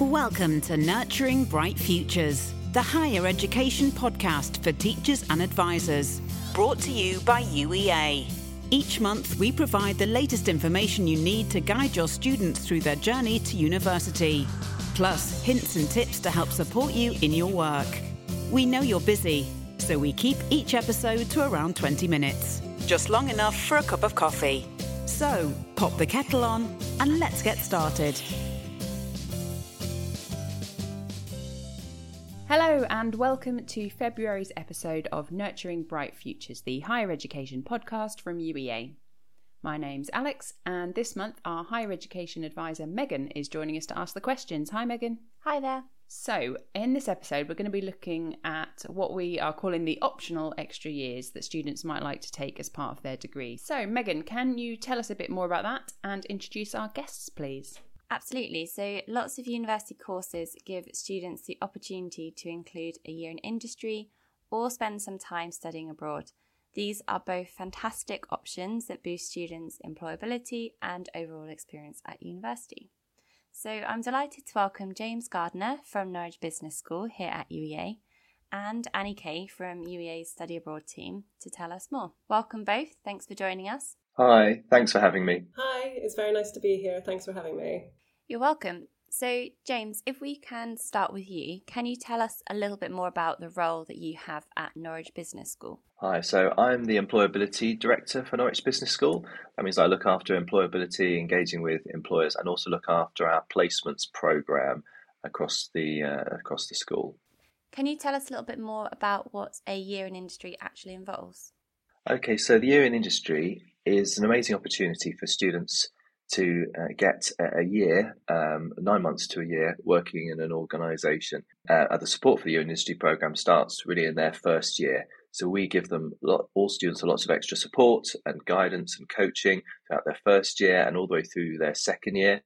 Welcome to Nurturing Bright Futures, the higher education podcast for teachers and advisors, brought to you by UEA. Each month, we provide the latest information you need to guide your students through their journey to university, plus hints and tips to help support you in your work. We know you're busy, so we keep each episode to around 20 minutes, just long enough for a cup of coffee. So, pop the kettle on and let's get started. Hello, and welcome to February's episode of Nurturing Bright Futures, the higher education podcast from UEA. My name's Alex, and this month our higher education advisor Megan is joining us to ask the questions. Hi, Megan. Hi there. So, in this episode, we're going to be looking at what we are calling the optional extra years that students might like to take as part of their degree. So, Megan, can you tell us a bit more about that and introduce our guests, please? Absolutely. So, lots of university courses give students the opportunity to include a year in industry or spend some time studying abroad. These are both fantastic options that boost students' employability and overall experience at university. So, I'm delighted to welcome James Gardner from Norwich Business School here at UEA and Annie Kay from UEA's Study Abroad team to tell us more. Welcome both. Thanks for joining us. Hi, thanks for having me. Hi, it's very nice to be here. Thanks for having me. You're welcome. So, James, if we can start with you, can you tell us a little bit more about the role that you have at Norwich Business School? Hi, so I'm the Employability Director for Norwich Business School. That means I look after employability, engaging with employers, and also look after our placements program across the uh, across the school. Can you tell us a little bit more about what a year in industry actually involves? Okay, so the year in industry is an amazing opportunity for students to uh, get a year, um, nine months to a year, working in an organisation. Uh, the support for the year industry program starts really in their first year. So we give them lot, all students lots of extra support and guidance and coaching throughout their first year and all the way through their second year.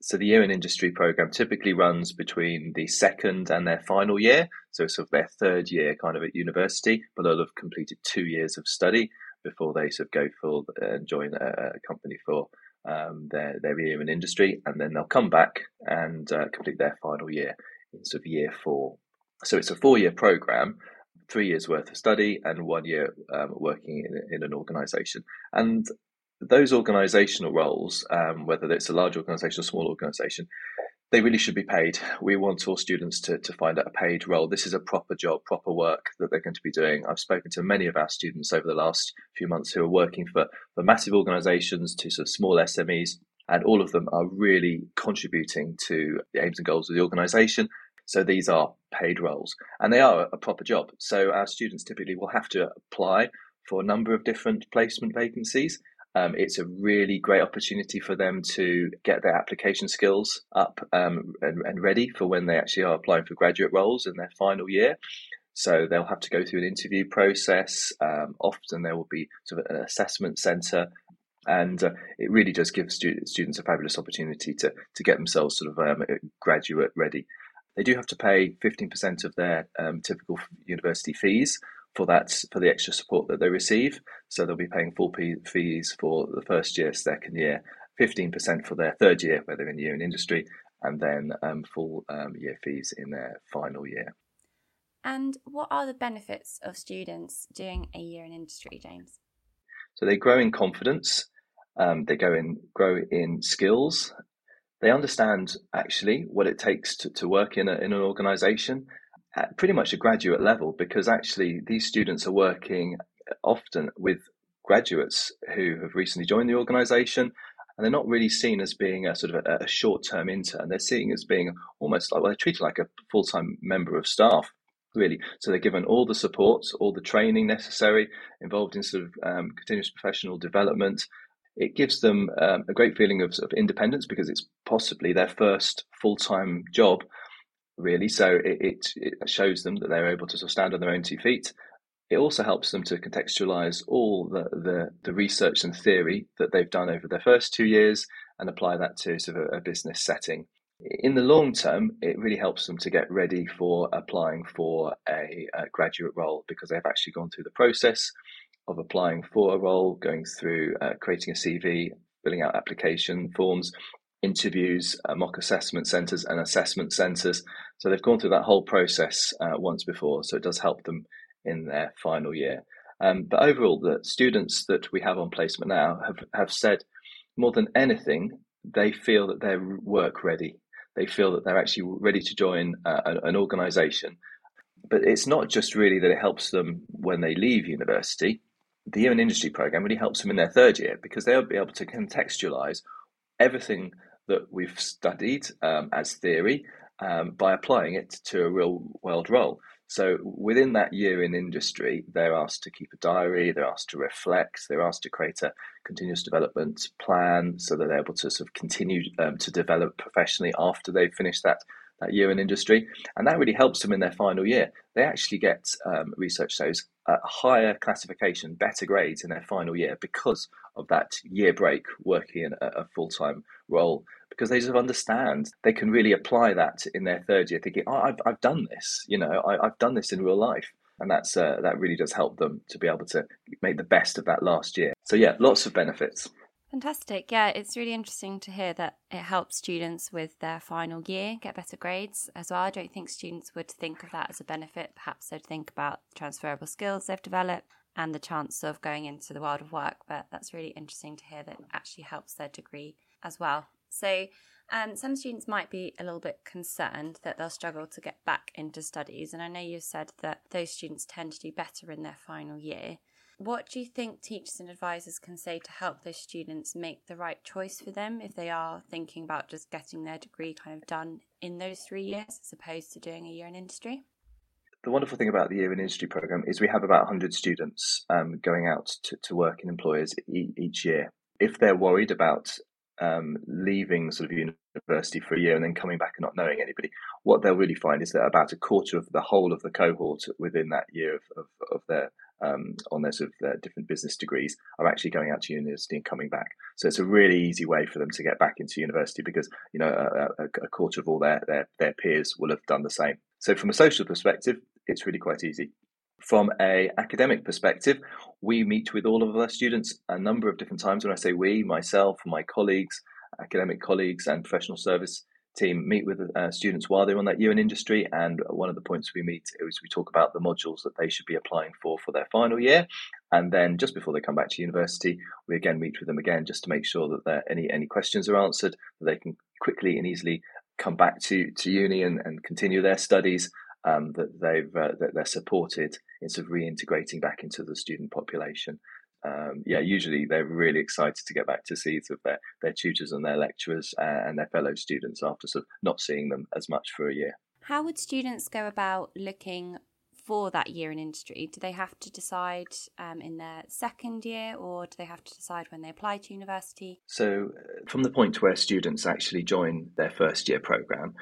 So the year in industry program typically runs between the second and their final year, so it's sort of their third year kind of at university, but they'll have completed two years of study before they sort of go full and join a company for um, their their year in industry, and then they'll come back and uh, complete their final year in sort of year four. So it's a four year program, three years worth of study, and one year um, working in, in an organisation. And those organisational roles, um, whether it's a large organisation or small organisation, they really should be paid. We want all students to, to find a paid role. This is a proper job, proper work that they're going to be doing. I've spoken to many of our students over the last few months who are working for, for massive organisations to sort of small SMEs, and all of them are really contributing to the aims and goals of the organisation. So these are paid roles, and they are a proper job. So our students typically will have to apply for a number of different placement vacancies um, it's a really great opportunity for them to get their application skills up um, and, and, ready for when they actually are applying for graduate roles in their final year. So they'll have to go through an interview process. Um, often there will be sort of an assessment centre, and uh, it really does give students students a fabulous opportunity to to get themselves sort of um, graduate ready. They do have to pay fifteen percent of their um, typical university fees for that for the extra support that they receive. So they'll be paying full fees for the first year, second year, fifteen percent for their third year, where they're in year in industry, and then um, full um, year fees in their final year. And what are the benefits of students doing a year in industry, James? So they grow in confidence. Um, they go in grow in skills. They understand actually what it takes to, to work in, a, in an organization at pretty much a graduate level because actually these students are working often with graduates who have recently joined the organization and they're not really seen as being a sort of a, a short-term intern. They're seen as being almost like well they're treated like a full-time member of staff really. So they're given all the support all the training necessary involved in sort of um, continuous professional development. It gives them um, a great feeling of, of independence because it's possibly their first full-time job really. So it, it, it, shows them that they're able to sort of stand on their own two feet. It also helps them to contextualize all the, the, the research and theory that they've done over their first two years and apply that to sort of a, a business setting. In the long term, it really helps them to get ready for applying for a, a graduate role because they've actually gone through the process of applying for a role, going through uh, creating a CV, filling out application forms, interviews, uh, mock assessment centres, and assessment centres. So they've gone through that whole process uh, once before, so it does help them in their final year. Um, but overall, the students that we have on placement now have, have said more than anything, they feel that they're work ready. They feel that they're actually ready to join uh, an organisation. But it's not just really that it helps them when they leave university. The year in industry program really helps them in their third year because they'll be able to contextualize everything that we've studied um, as theory um, by applying it to a real world role. So within that year in industry, they're asked to keep a diary, they're asked to reflect, they're asked to create a continuous development plan so that they're able to sort of continue um, to develop professionally after they've finished that that year in industry, and that really helps them in their final year. They actually get um, research shows a higher classification, better grades in their final year because of that year break working in a, a full time role because they of understand they can really apply that in their third year, thinking, "Oh, I've I've done this. You know, I, have done this in real life." And that's uh, that really does help them to be able to make the best of that last year. So yeah, lots of benefits. Fantastic. Yeah, it's really interesting to hear that it helps students with their final year get better grades as well. I don't think students would think of that as a benefit. Perhaps they'd think about transferable skills they've developed and the chance of going into the world of work. But that's really interesting to hear that actually helps their degree as well. So, um, some students might be a little bit concerned that they'll struggle to get back into studies. And I know you've said that those students tend to do better in their final year. What do you think teachers and advisors can say to help those students make the right choice for them if they are thinking about just getting their degree kind of done in those three years as opposed to doing a year in industry? The wonderful thing about the Year in Industry program is we have about 100 students um, going out to, to work in employers e- each year. If they're worried about um, leaving sort of university for a year and then coming back and not knowing anybody, what they'll really find is that about a quarter of the whole of the cohort within that year of, of, of their um, on their sort of their different business degrees are actually going out to university and coming back. So it's a really easy way for them to get back into university because you know a, a, quarter of all their, their their peers will have done the same. So from a social perspective, it's really quite easy. From a academic perspective, we meet with all of our students a number of different times. When I say we, myself, my colleagues, academic colleagues, and professional service team meet with uh, students while they're on that year in industry. And one of the points we meet is we talk about the modules that they should be applying for for their final year. And then just before they come back to university, we again meet with them again just to make sure that any any questions are answered, that they can quickly and easily come back to to uni and, and continue their studies. Um, that they've uh, that they're supported in sort of reintegrating back into the student population um, yeah, usually they're really excited to get back to see sort of their, their tutors and their lecturers and their fellow students after sort of not seeing them as much for a year. How would students go about looking for that year in industry? Do they have to decide um, in their second year or do they have to decide when they apply to university? So, uh, from the point where students actually join their first year programme,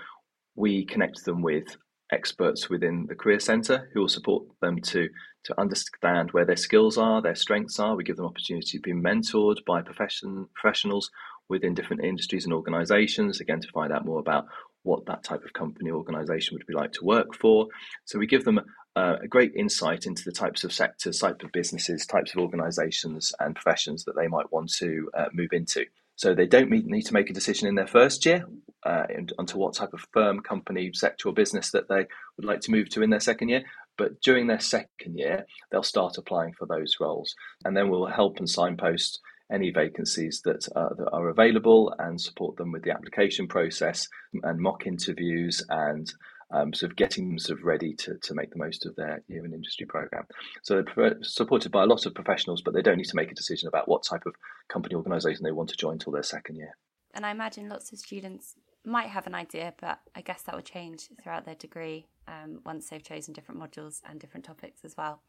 we connect them with experts within the career centre who will support them to to understand where their skills are, their strengths are. We give them opportunity to be mentored by profession, professionals within different industries and organisations, again to find out more about what that type of company organisation would be like to work for. So we give them uh, a great insight into the types of sectors, types of businesses, types of organisations and professions that they might want to uh, move into. So they don't need to make a decision in their first year uh, onto what type of firm, company, sector, or business that they would like to move to in their second year. But during their second year, they'll start applying for those roles, and then we'll help and signpost any vacancies that, uh, that are available and support them with the application process and mock interviews and um, sort of getting them sort of ready to, to make the most of their year in industry program. So they're supported by a lot of professionals, but they don't need to make a decision about what type of company organisation they want to join until their second year. And I imagine lots of students might have an idea, but I guess that will change throughout their degree um, once they've chosen different modules and different topics as well.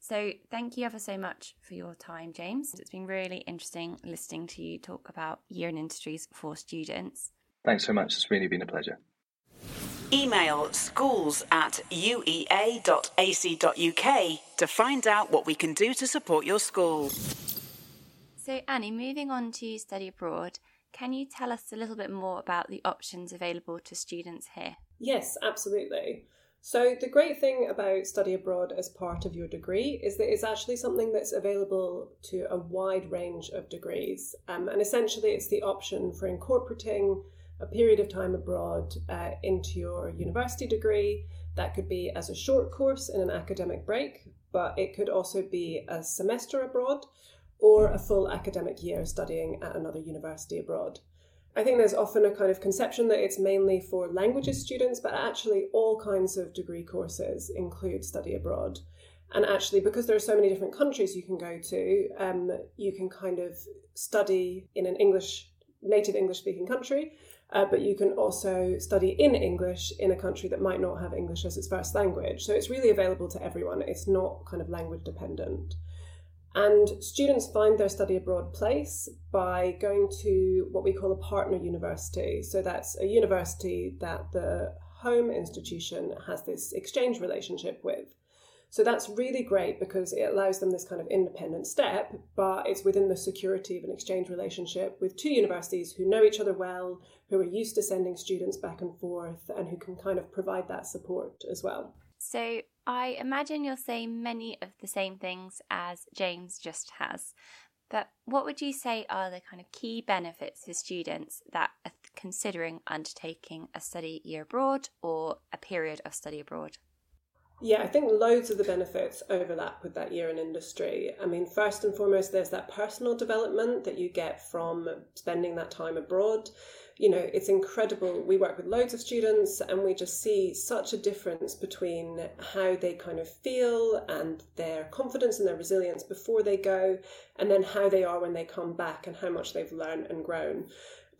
So, thank you ever so much for your time, James. It's been really interesting listening to you talk about year in industries for students. Thanks so much. It's really been a pleasure. Email schools at uea.ac.uk to find out what we can do to support your school. So, Annie, moving on to study abroad, can you tell us a little bit more about the options available to students here? Yes, absolutely. So, the great thing about study abroad as part of your degree is that it's actually something that's available to a wide range of degrees. Um, and essentially, it's the option for incorporating a period of time abroad uh, into your university degree. That could be as a short course in an academic break, but it could also be a semester abroad or a full academic year studying at another university abroad. I think there's often a kind of conception that it's mainly for languages students, but actually, all kinds of degree courses include study abroad. And actually, because there are so many different countries you can go to, um, you can kind of study in an English, native English speaking country, uh, but you can also study in English in a country that might not have English as its first language. So it's really available to everyone, it's not kind of language dependent. And students find their study abroad place by going to what we call a partner university. So that's a university that the home institution has this exchange relationship with. So that's really great because it allows them this kind of independent step, but it's within the security of an exchange relationship with two universities who know each other well, who are used to sending students back and forth, and who can kind of provide that support as well. So I imagine you'll say many of the same things as James just has. But what would you say are the kind of key benefits for students that are considering undertaking a study year abroad or a period of study abroad? Yeah, I think loads of the benefits overlap with that year in industry. I mean, first and foremost, there's that personal development that you get from spending that time abroad you know, it's incredible. We work with loads of students and we just see such a difference between how they kind of feel and their confidence and their resilience before they go, and then how they are when they come back and how much they've learned and grown.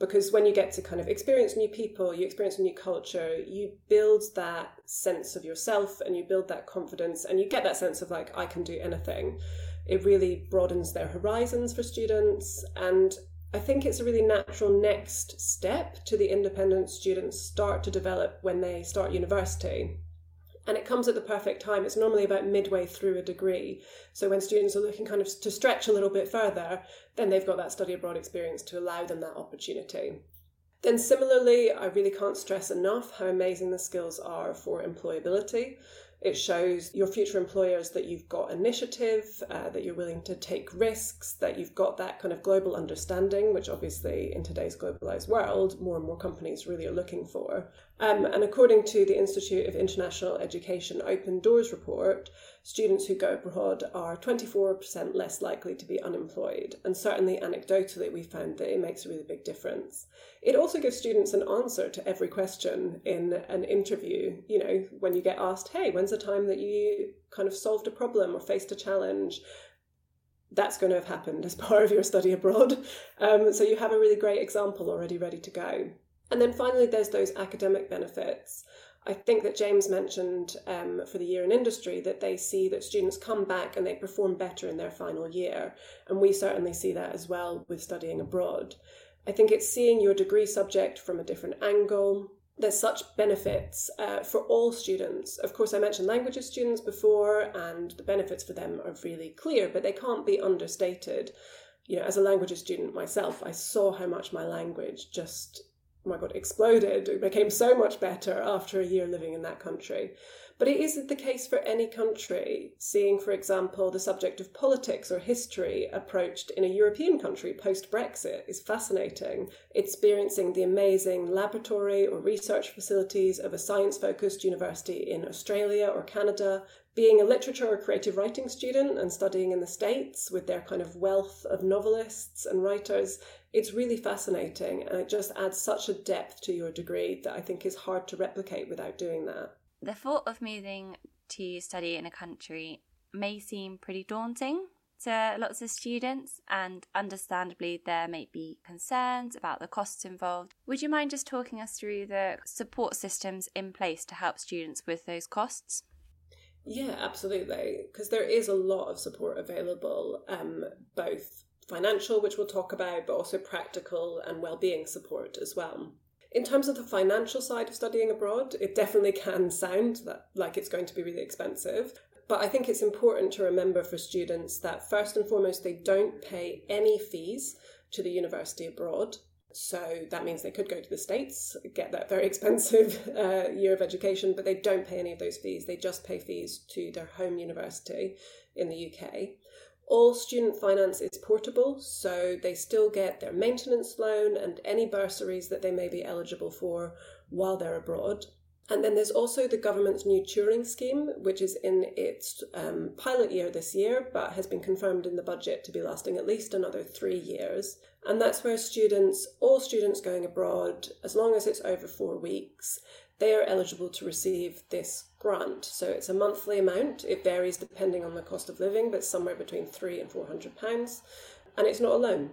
Because when you get to kind of experience new people, you experience a new culture, you build that sense of yourself and you build that confidence and you get that sense of like, I can do anything. It really broadens their horizons for students. And I think it's a really natural next step to the independent students start to develop when they start university. And it comes at the perfect time. It's normally about midway through a degree. So when students are looking kind of to stretch a little bit further, then they've got that study abroad experience to allow them that opportunity. Then, similarly, I really can't stress enough how amazing the skills are for employability. It shows your future employers that you've got initiative, uh, that you're willing to take risks, that you've got that kind of global understanding, which obviously in today's globalized world, more and more companies really are looking for. Um, and according to the Institute of International Education Open Doors report, students who go abroad are 24% less likely to be unemployed. And certainly anecdotally, we found that it makes a really big difference. It also gives students an answer to every question in an interview. You know, when you get asked, hey, when's the time that you kind of solved a problem or faced a challenge? That's going to have happened as part of your study abroad. Um, so you have a really great example already ready to go. And then finally, there's those academic benefits. I think that James mentioned um, for the year in industry that they see that students come back and they perform better in their final year. And we certainly see that as well with studying abroad. I think it's seeing your degree subject from a different angle. There's such benefits uh, for all students. Of course, I mentioned languages students before, and the benefits for them are really clear, but they can't be understated. You know, as a languages student myself, I saw how much my language just oh my god, exploded. It became so much better after a year living in that country. But it isn't the case for any country. Seeing, for example, the subject of politics or history approached in a European country post Brexit is fascinating. Experiencing the amazing laboratory or research facilities of a science focused university in Australia or Canada, being a literature or creative writing student and studying in the States with their kind of wealth of novelists and writers, it's really fascinating and it just adds such a depth to your degree that I think is hard to replicate without doing that. The thought of moving to study in a country may seem pretty daunting to lots of students, and understandably, there may be concerns about the costs involved. Would you mind just talking us through the support systems in place to help students with those costs? Yeah, absolutely. Because there is a lot of support available, um, both financial, which we'll talk about, but also practical and well-being support as well. In terms of the financial side of studying abroad, it definitely can sound that, like it's going to be really expensive. But I think it's important to remember for students that first and foremost, they don't pay any fees to the university abroad. So that means they could go to the States, get that very expensive uh, year of education, but they don't pay any of those fees. They just pay fees to their home university in the UK. All student finance is portable, so they still get their maintenance loan and any bursaries that they may be eligible for while they're abroad. And then there's also the government's new Turing scheme, which is in its um, pilot year this year, but has been confirmed in the budget to be lasting at least another three years. And that's where students, all students going abroad, as long as it's over four weeks, they are eligible to receive this grant. So it's a monthly amount. It varies depending on the cost of living, but somewhere between three and four hundred pounds. And it's not a loan.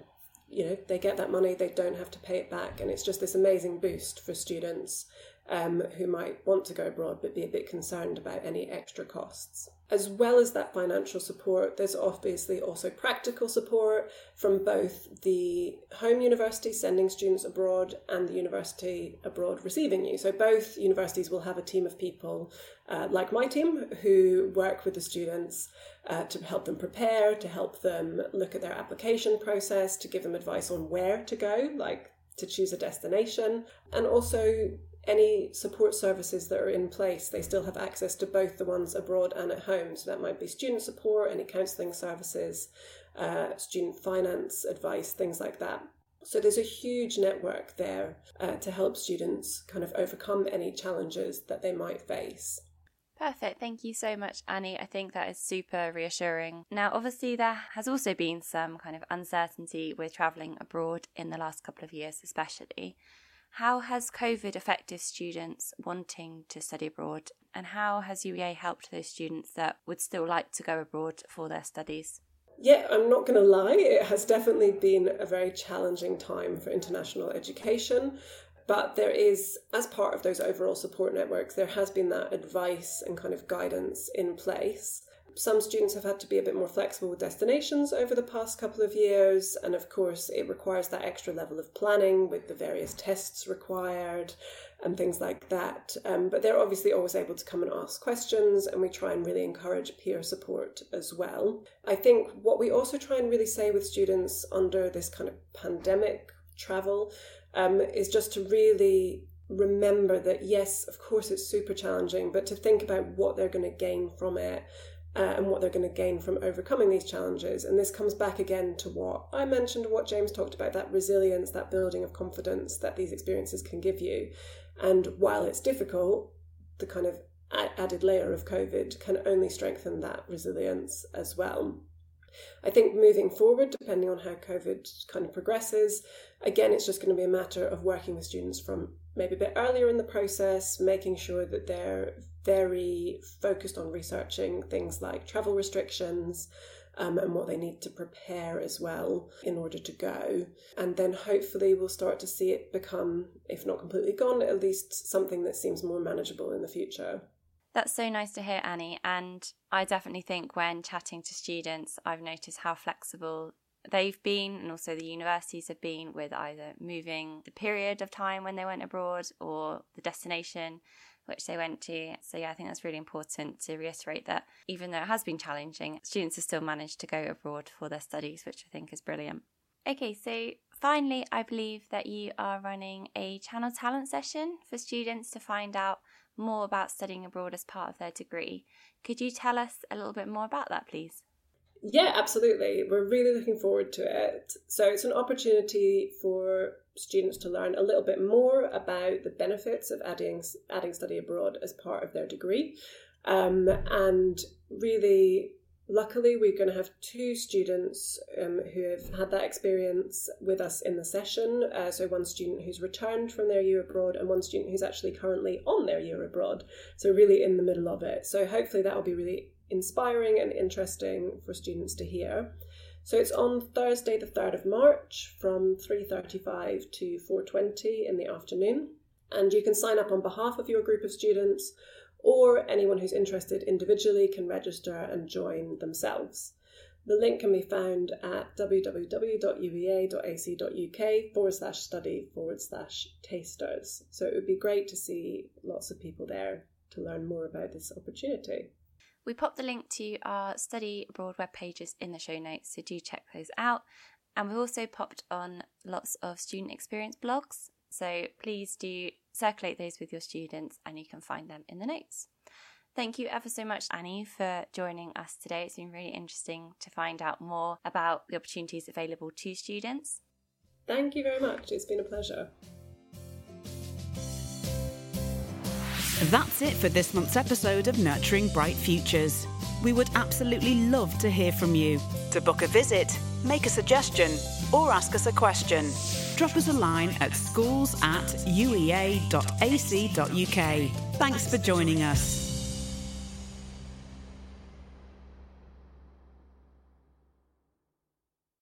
You know, they get that money, they don't have to pay it back, and it's just this amazing boost for students um, who might want to go abroad but be a bit concerned about any extra costs. As well as that financial support, there's obviously also practical support from both the home university sending students abroad and the university abroad receiving you. So both universities will have a team of people uh, like my team who work with the students uh, to help them prepare, to help them look at their application process, to give them advice on where to go, like to choose a destination, and also any support services that are in place, they still have access to both the ones abroad and at home. So that might be student support, any counselling services, uh, student finance advice, things like that. So there's a huge network there uh, to help students kind of overcome any challenges that they might face. Perfect. Thank you so much, Annie. I think that is super reassuring. Now, obviously, there has also been some kind of uncertainty with travelling abroad in the last couple of years, especially. How has COVID affected students wanting to study abroad, and how has UEA helped those students that would still like to go abroad for their studies? Yeah, I'm not going to lie, it has definitely been a very challenging time for international education. But there is, as part of those overall support networks, there has been that advice and kind of guidance in place. Some students have had to be a bit more flexible with destinations over the past couple of years, and of course, it requires that extra level of planning with the various tests required and things like that. Um, but they're obviously always able to come and ask questions, and we try and really encourage peer support as well. I think what we also try and really say with students under this kind of pandemic travel um, is just to really remember that yes, of course, it's super challenging, but to think about what they're going to gain from it uh, and what they're going to gain from overcoming these challenges. And this comes back again to what I mentioned, what James talked about that resilience, that building of confidence that these experiences can give you. And while it's difficult, the kind of added layer of COVID can only strengthen that resilience as well. I think moving forward, depending on how COVID kind of progresses, again, it's just going to be a matter of working with students from maybe a bit earlier in the process, making sure that they're very focused on researching things like travel restrictions. Um, and what they need to prepare as well in order to go. And then hopefully we'll start to see it become, if not completely gone, at least something that seems more manageable in the future. That's so nice to hear, Annie. And I definitely think when chatting to students, I've noticed how flexible they've been and also the universities have been with either moving the period of time when they went abroad or the destination which they went to. So, yeah, I think that's really important to reiterate that even though it has been challenging, students have still managed to go abroad for their studies, which I think is brilliant. Okay, so finally, I believe that you are running a channel talent session for students to find out more about studying abroad as part of their degree. Could you tell us a little bit more about that, please? Yeah, absolutely. We're really looking forward to it. So, it's an opportunity for students to learn a little bit more about the benefits of adding, adding study abroad as part of their degree. Um, and really Luckily, we're going to have two students um, who have had that experience with us in the session. Uh, so, one student who's returned from their year abroad, and one student who's actually currently on their year abroad. So, really in the middle of it. So, hopefully, that will be really inspiring and interesting for students to hear. So it's on Thursday the 3rd of March from 3:35 to 4:20 in the afternoon and you can sign up on behalf of your group of students or anyone who's interested individually can register and join themselves. The link can be found at www.uea.ac.uk forward slash study forward slash tasters. So it would be great to see lots of people there to learn more about this opportunity. We pop the link to our study abroad web pages in the show notes, so do check those out. And we've also popped on lots of student experience blogs. So please do circulate those with your students and you can find them in the notes. Thank you ever so much, Annie, for joining us today. It's been really interesting to find out more about the opportunities available to students. Thank you very much. It's been a pleasure. That's it for this month's episode of Nurturing Bright Futures. We would absolutely love to hear from you. To book a visit, make a suggestion, or ask us a question, drop us a line at schools at uea.ac.uk. Thanks for joining us.